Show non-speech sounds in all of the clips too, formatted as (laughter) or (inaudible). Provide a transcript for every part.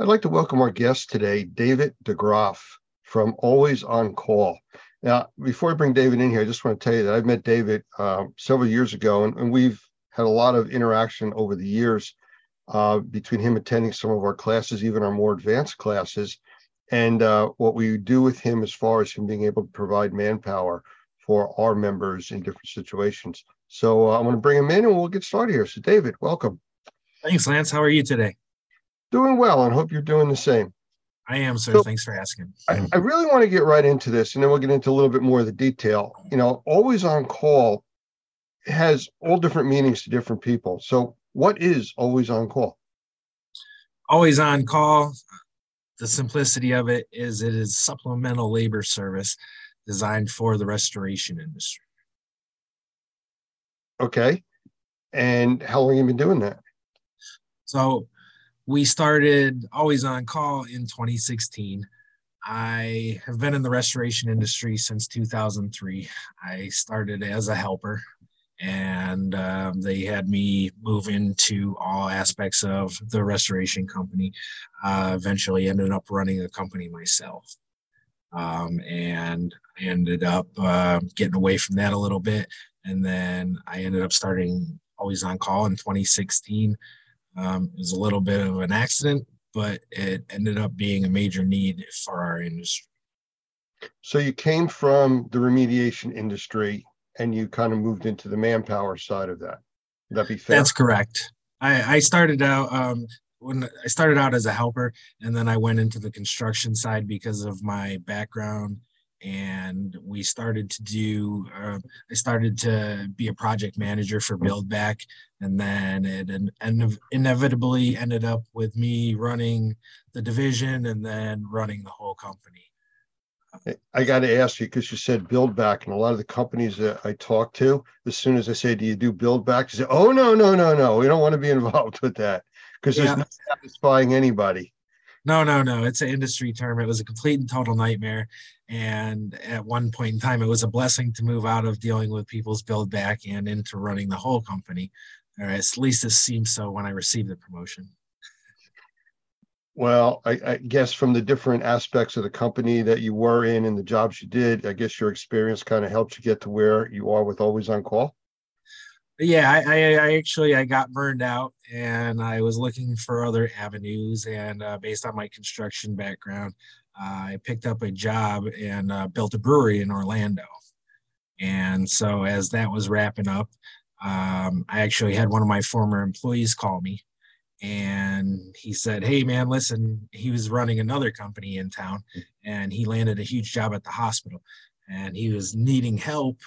I'd like to welcome our guest today, David DeGroff from Always on Call. Now, before I bring David in here, I just want to tell you that I've met David uh, several years ago, and, and, we've had a lot of interaction over the years uh, between him attending some of our classes, even our more advanced classes, and uh, what we do with him as far as him being able to provide manpower for our members in different situations. So uh, I'm going to bring him in and we'll get started here. So, David, welcome. Thanks, Lance. How are you today? Doing well, and hope you're doing the same. I am, sir. So Thanks for asking. I, I, really want to get right into this, and then we'll get into a little bit more of the detail. You know, always on call has all different meanings to different people. So, what is always on call? Always on call. The simplicity of it is it is supplemental labor service designed for the restoration industry. Okay. And how long have you been doing that? So we started always on call in 2016 i have been in the restoration industry since 2003 i started as a helper and um, they had me move into all aspects of the restoration company. Uh, eventually ended up running a company myself um, and i ended up uh, getting away from that a little bit. And then i ended up starting always on call in 2016 um, it was a little bit of an accident, but it ended up being a major need for our industry. So you came from the remediation industry and you kind of moved into the manpower side of that. Would that be fair? That's correct. I, I started out um, when I started out as a helper, and then I went into the construction side because of my background and we started to do uh, i started to be a project manager for build back and then it and inevitably ended up with me running the division and then running the whole company i got to ask you because you said build back and a lot of the companies that i talk to as soon as i say do you do build back you say oh no no no no we don't want to be (laughs) involved with that because yeah. there's no satisfying anybody no, no, no. It's an industry term. It was a complete and total nightmare. And at one point in time, it was a blessing to move out of dealing with people's build back and into running the whole company. Or at least it seemed so when I received the promotion. Well, I, I, guess from the different aspects of the company that you were in and the jobs you did, I guess your experience kind of helped you get to where you are with Always on Call yeah I, I, I, actually i got burned out and i was looking for other avenues and uh, based on my construction background uh, i picked up a job and uh, built a brewery in orlando and so as that was wrapping up um, i actually had one of my former employees call me and he said hey man listen he was running another company in town and he landed a huge job at the hospital and he was needing help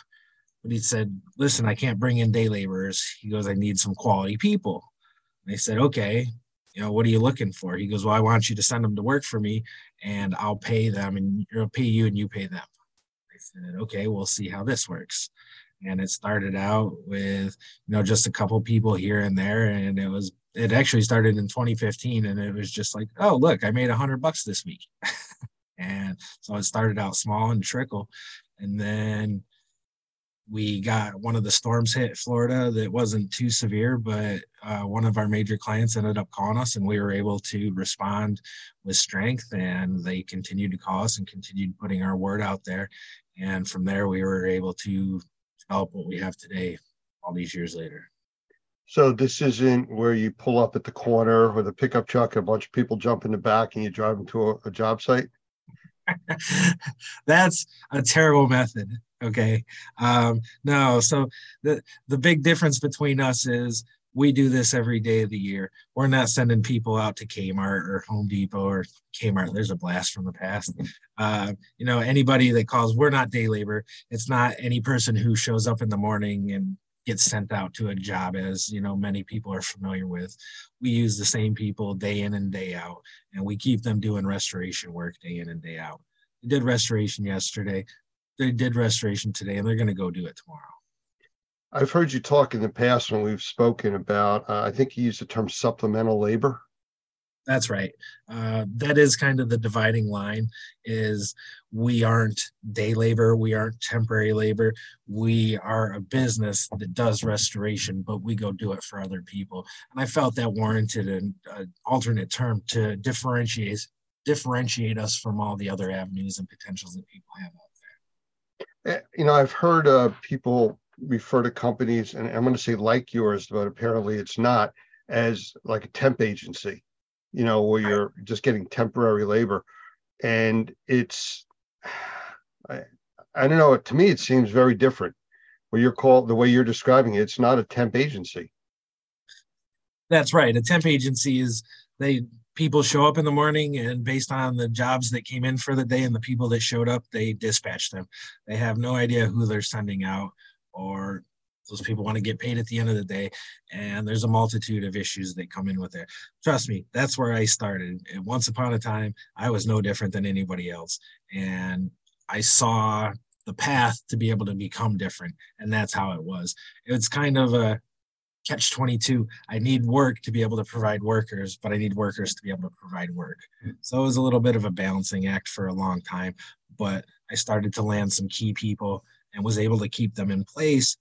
but he said, listen, I can't bring in day laborers. He goes, I need some quality people. And I said, okay, you know, what are you looking for? He goes, well, I want you to send them to work for me and I'll pay them and I'll pay you and you pay them. I said, okay, we'll see how this works. And it started out with, you know, just a couple people here and there. And it was, it actually started in 2015 and it was just like, oh, look, I made a hundred bucks this week. (laughs) and so it started out small and trickle. And then we got one of the storms hit Florida that wasn't too severe, but uh, one of our major clients ended up calling us, and we were able to respond with strength. And they continued to call us and continued putting our word out there. And from there, we were able to what we have today, all these years later. So this isn't where you pull up at the corner with a pickup truck, and a bunch of people jump in the back, and you drive them to a, a job site. (laughs) That's a terrible method. Okay. Um, no, so the the big difference between us is we do this every day of the year. We're not sending people out to Kmart or Home Depot or Kmart. There's a blast from the past. Uh, you know, anybody that calls, we're not day labor. It's not any person who shows up in the morning and gets sent out to a job as you know many people are familiar with we use the same people day in and day out and we keep them doing restoration work day in and day out we did restoration yesterday they did restoration today and they're going to go do it tomorrow i've heard you talk in the past when we've spoken about uh, i think you used the term supplemental labor That's right. Uh, that is kind of the dividing line. Is we aren't day labor, we aren't temporary labor. We are a business that does restoration, but we go do it for other people. And I felt that warranted an, an alternate term to differentiate differentiate us from all the other avenues and potentials that people have out there. Eh, you know, I've heard uh, people refer to companies, and I'm going to say like yours, but apparently it's not, as like a temp agency you know, where you're just getting temporary labor. And it's, I, I don't know, to me, it seems very different. Where you're called the way you're describing it, it's not a temp agency. That's right. A temp agency is they people show up in the morning and based on the jobs that came in for the day and the people that showed up, they dispatch them. They have no idea who they're sending out or those people want to get paid at the end of the day, and there's a multitude of issues that come in with it. Trust me, that's where I started. And once upon a time, I was no different than anybody else, and I saw the path to be able to become different, and that's how it was. It's kind of a catch 22 i need work to be able to provide workers but i need workers to be able to provide work hmm. so it was a little bit of a balancing act for a long time but i started to land some key people and was able to keep them in place.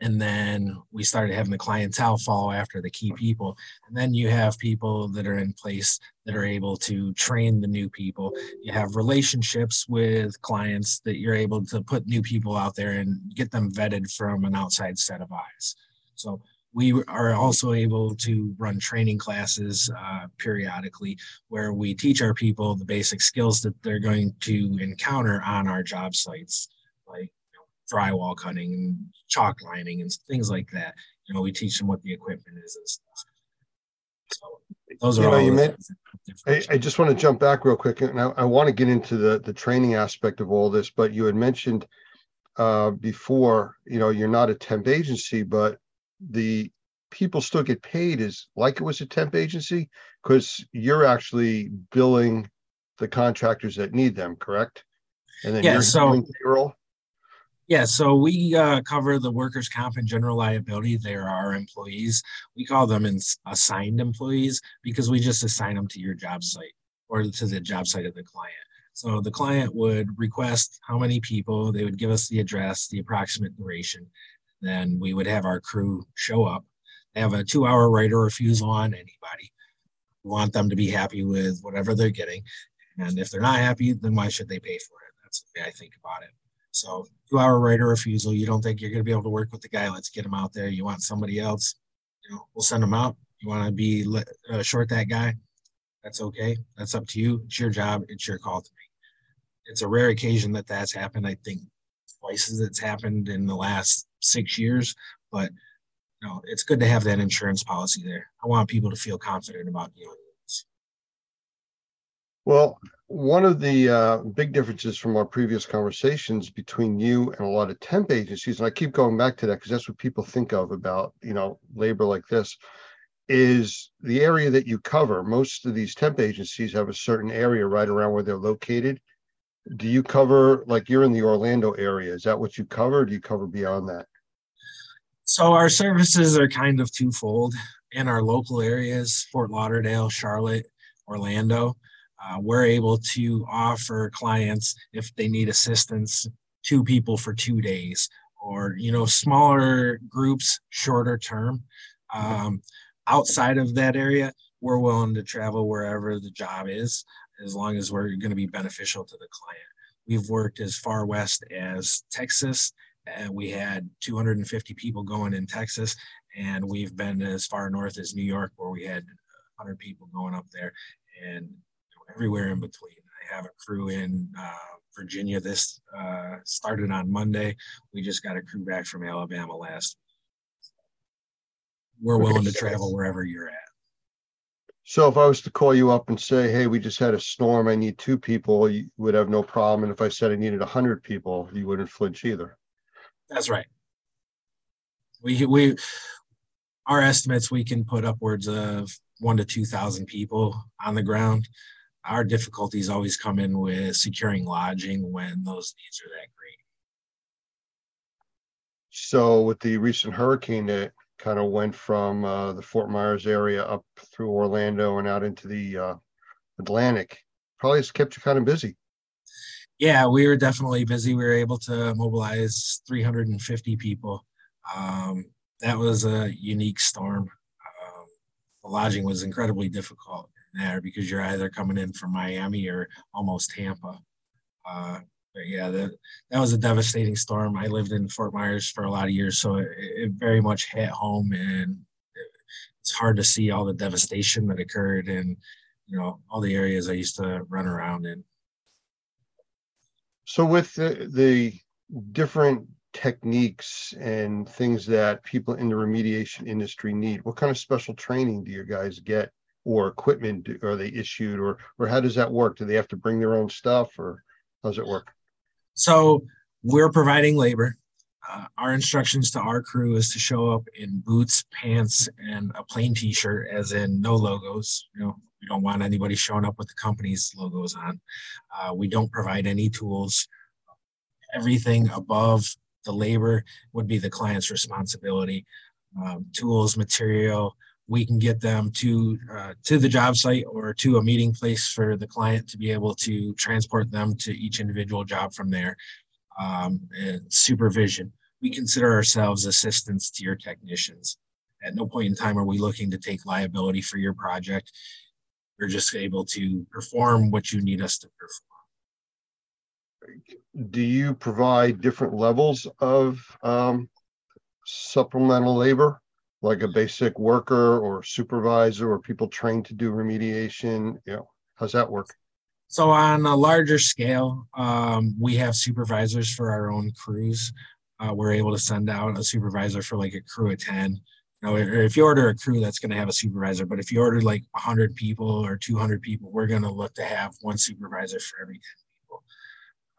And then we started having the clientele follow after the key people. And then you have people that are in place that are able to train the new people. You have relationships with clients that you're able to put new people out there and get them vetted from an outside set of eyes. So we are also able to run training classes uh, periodically where we teach our people the basic skills that they're going to encounter on our job sites drywall cutting and chalk lining and things like that. You know, we teach them what the equipment is and stuff. So those are you know, all. You meant, I, I, just want to jump back real quick, and I, I, want to get into the the training aspect of all this. But you had mentioned uh, before, you know, you're not a temp agency, but the people still get paid as like it was a temp agency because you're actually billing the contractors that need them, correct? And then yeah, you're so, doing payroll. Yeah, so we uh, cover the workers' comp and general liability. They're our employees. We call them assigned employees because we just assign them to your job site or to the job site of the client. So the client would request how many people, they would give us the address, the approximate duration. Then we would have our crew show up. They have a two hour right of refusal on anybody. We want them to be happy with whatever they're getting. And if they're not happy, then why should they pay for it? That's the way I think about it. So two hour right of refusal. You don't think you're going to be able to work with the guy. Let's get him out there. You want somebody else, you know, we'll send him out. You want to be uh, short that guy. That's okay. That's up to you. It's your job. It's your call to make. It's a rare occasion that that's happened. I think twice as it's happened in the last six years, but you know, it's good to have that insurance policy there. I want people to feel confident about dealing with this. Well, one of the uh, big differences from our previous conversations between you and a lot of temp agencies, and I keep going back to that because that's what people think of about you know labor like this, is the area that you cover. Most of these temp agencies have a certain area right around where they're located. Do you cover like you're in the Orlando area? Is that what you cover? do you cover beyond that? So our services are kind of twofold in our local areas: Fort Lauderdale, Charlotte, Orlando uh, we're able to offer clients if they need assistance two people for two days or you know smaller groups shorter term. Um, outside of that area we're willing to travel wherever the job is as long as we're going to be beneficial to the client. We've worked as far west as texas and we had 250 people going in texas and we've been as far north as new york where we had 100 people going up there and everywhere in between. I have a crew in uh, Virginia. This uh, started on Monday. We just got a crew back from Alabama last. We're willing to travel wherever you're at. So if I was to call you up and say, "Hey, we just had a storm. I need two people," you would have no problem. And if I said I needed hundred people, you wouldn't flinch either. That's right. We we our estimates we can put upwards of one to two thousand people on the ground our difficulties always come in with securing lodging when those needs are that great. So with the recent hurricane that kind of went from uh, the Fort Myers area up through Orlando and out into the uh, Atlantic. Probably has kept you kind of busy. Yeah, we were definitely busy. We were able to mobilize 350 people. Um, that was a unique storm. Um, the lodging was incredibly difficult there because you're either coming in from Miami or almost Tampa. Uh, but yeah, that that was a devastating storm. I lived in Fort Myers for a lot of years, so it, it very much hit home, and it, it's hard to see all the devastation that occurred in you know all the areas I used to run around in. So with the, the different techniques and things that people in the remediation industry need, what kind of special training do you guys get or equipment are they issued or or how does that work? Do they have to bring their own stuff or how does it work? So we're providing labor. Uh, our instructions to our crew is to show up in boots, pants, and a plain T-shirt, as in no logos. You know, we don't want anybody showing up with the company's logos on. Uh, we don't provide any tools. Everything above the labor would be the client's responsibility. Um, tools, material, we can get them to uh, to the job site or to a meeting place for the client to be able to transport them to each individual job from there. Um, and supervision. We consider ourselves assistants to your technicians. At no point in time are we looking to take liability for your project. We're just able to perform what you need us to perform. Do you provide different levels of um, supplemental labor? Like a basic worker or supervisor or people trained to do remediation? You know, how's that work? So on a larger scale, um, we have supervisors for our own crews. Uh, we're able to send out a supervisor for like a crew of 10. You know, if you order a crew, that's going to have a supervisor. But if you order like 100 people or 200 people, we're going to look to have one supervisor for every 10 people.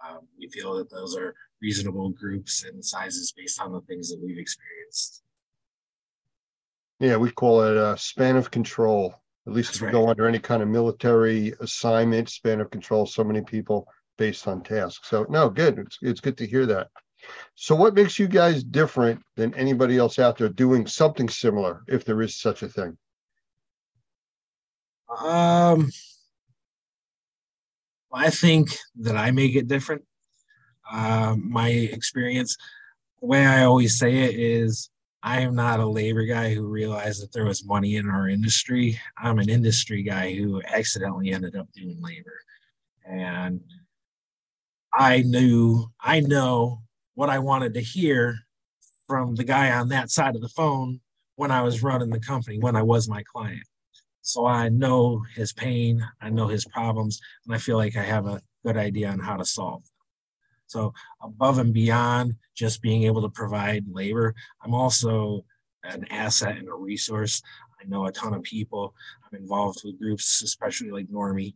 Um, we feel that those are reasonable groups and sizes based on the things that we've experienced. Yeah, we call it a span of control. At least That's if you right. go under any kind of military assignment, span of control, so many people based on tasks. So no, good. It's it's good to hear that. So what makes you guys different than anybody else out there doing something similar, if there is such a thing? Um, I think that I make it different. Uh, my experience, the way I always say it is, I am not a labor guy who realized that there was money in our industry. I'm an industry guy who accidentally ended up doing labor. And I knew, I know what I wanted to hear from the guy on that side of the phone when I was running the company, when I was my client. So I know his pain, I know his problems, and I feel like I have a good idea on how to solve them. So above and beyond just being able to provide labor, I'm also an asset and a resource. I know a ton of people. I'm involved with groups, especially like NORMI.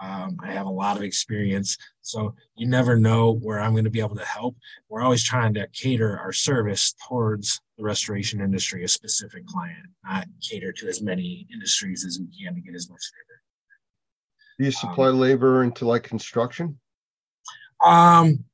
Um, I have a lot of experience. So you never know where I'm going to be able to help. We're always trying to cater our service towards the restoration industry, a specific client, not cater to as many industries as we can to get as much labor. Do you supply labor into like construction? Um,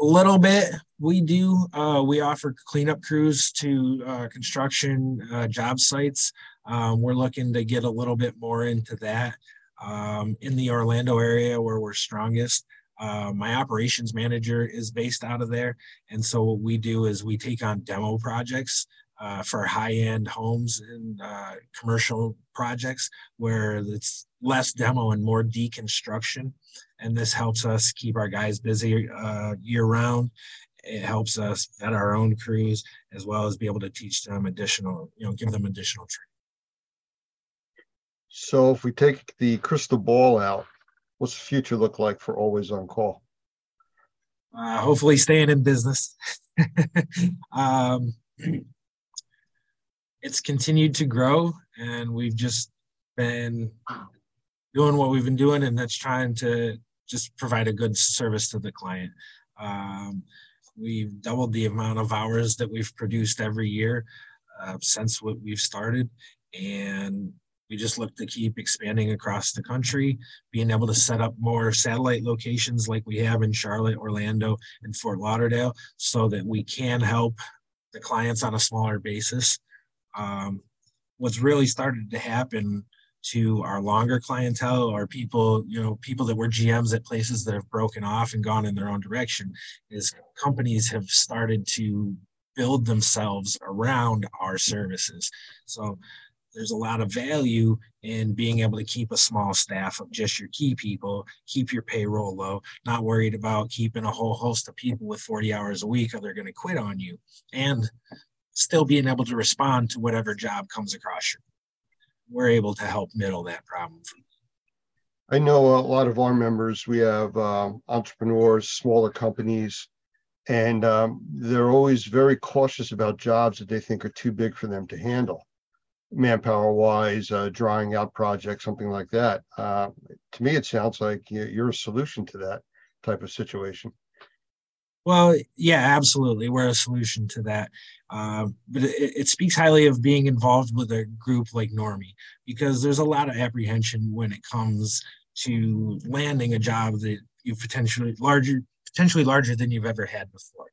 a little bit we do. Uh, we offer cleanup crews to uh, construction uh, job sites. Um, we're looking to get a little bit more into that um, in the Orlando area where we're strongest. Uh, my operations manager is based out of there. And so what we do is we take on demo projects uh, for high-end homes and uh, commercial projects where it's less demo and more deconstruction. And this helps us keep our guys busy uh, year round. It helps us vet our own crews as well as be able to teach them additional, you know, give them additional training. So if we take the crystal ball out, what's the future look like for Always on Call? Uh, hopefully, staying in business. (laughs) um, it's continued to grow, and we've just been doing what we've been doing, and that's trying to just provide a good service to the client. Um, we've doubled the amount of hours that we've produced every year uh, since what we've started, and we just look to keep expanding across the country, being able to set up more satellite locations like we have in Charlotte, Orlando, and Fort Lauderdale, so that we can help the clients on a smaller basis. Um, what's really started to happen to our longer clientele or people, you know, people that were GMs at places that have broken off and gone in their own direction is companies have started to build themselves around our services. So there's a lot of value in being able to keep a small staff of just your key people, keep your payroll low, not worried about keeping a whole host of people with 40 hours a week or they're going to quit on you, and still being able to respond to whatever job comes across you. We're able to help middle that problem. I know a lot of our members, we have um, entrepreneurs, smaller companies, and um, they're always very cautious about jobs that they think are too big for them to handle manpower wise, uh, drawing out projects, something like that. Uh, to me, it sounds like you're a solution to that type of situation. Well, yeah, absolutely. We're a solution to that. Uh, but it, it, speaks highly of being involved with a group like NORMI because there's a lot of apprehension when it comes to landing a job that you potentially larger potentially larger than you've ever had before.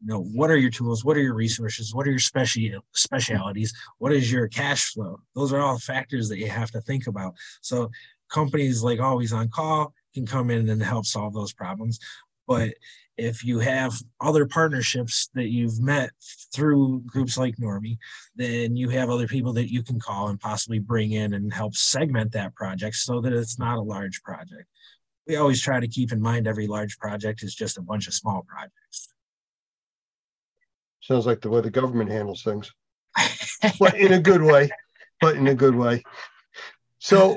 You know, what are your tools? What are your resources? What are your special specialities? What is your cash flow? Those are all factors that you have to think about. So companies like Always on Call can come in and help solve those problems. But if you have other partnerships that you've met through groups like NORMI, then you have other people that you can call and possibly bring in and help segment that project so that it's not a large project we always try to keep in mind every large project is just a bunch of small projects. Sounds like the way the government handles things, (laughs) but in a good way. But in a good way. So,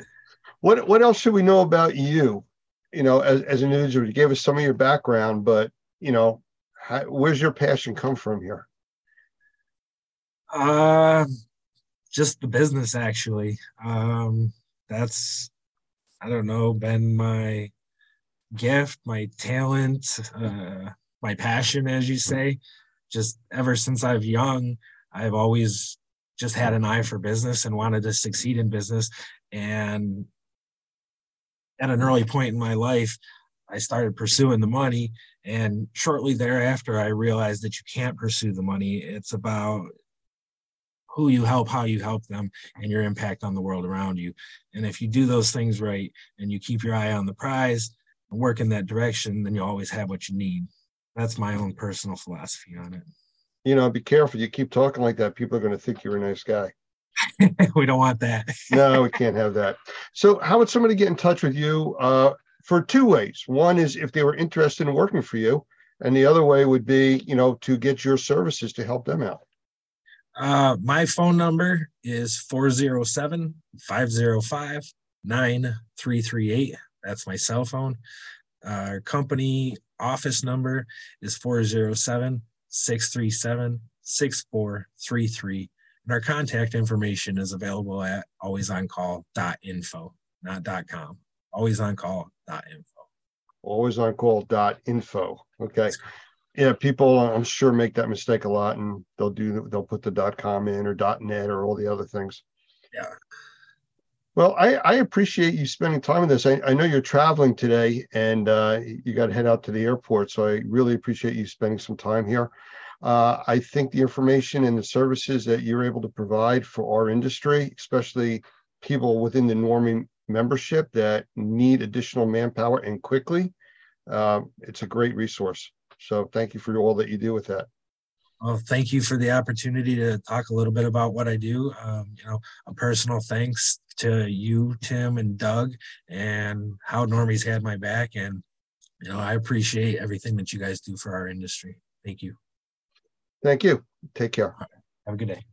what what else should we know about you? You know, as as an individual, you gave us some of your background, but you know, how, where's your passion come from here? Uh, just the business, actually. Um, that's I don't know, been my gift, my talent, uh, my passion, as you say. Just ever since I've young, I've always just had an eye for business and wanted to succeed in business. And at an early point in my life, I started pursuing the money. And shortly thereafter, I realized that you can't pursue the money. It's about who you help, how you help them, and your impact on the world around you. And if you do those things right and you keep your eye on the prize, work in that direction, then you always have what you need. That's my own personal philosophy on it. You know, be careful. You keep talking like that, people are going to think you're a nice guy. (laughs) we don't want that. (laughs) no, we can't have that. So, how would somebody get in touch with you? Uh, for two ways. One is if they were interested in working for you, and the other way would be, you know, to get your services to help them out. Uh, my phone number is 407 505 9338. That's my cell phone. Our company office number is 407 637 6433. And our contact information is available at alwaysoncall.info, not .com. Alwaysoncall.info. Alwaysoncall.info. Okay. Yeah, people I'm sure make that mistake a lot and they'll do they'll put the .com in or .net or all the other things. Yeah. Well, I, I appreciate you spending time with us. I, I know you're traveling today and uh, you got to head out to the airport. So I really appreciate you spending some time here. Uh, I think the information and the services that you're able to provide for our industry, especially people within the NORMI membership that need additional manpower and quickly, uh, it's a great resource. So thank you for all that you do with that. Well, thank you for the opportunity to talk a little bit about what I do. Um, you know, a personal thanks to you, Tim, and Doug, and how NORMI's had my back. And, you know, I appreciate everything that you guys do for our industry. Thank you. Thank you. Take care. Have a good day.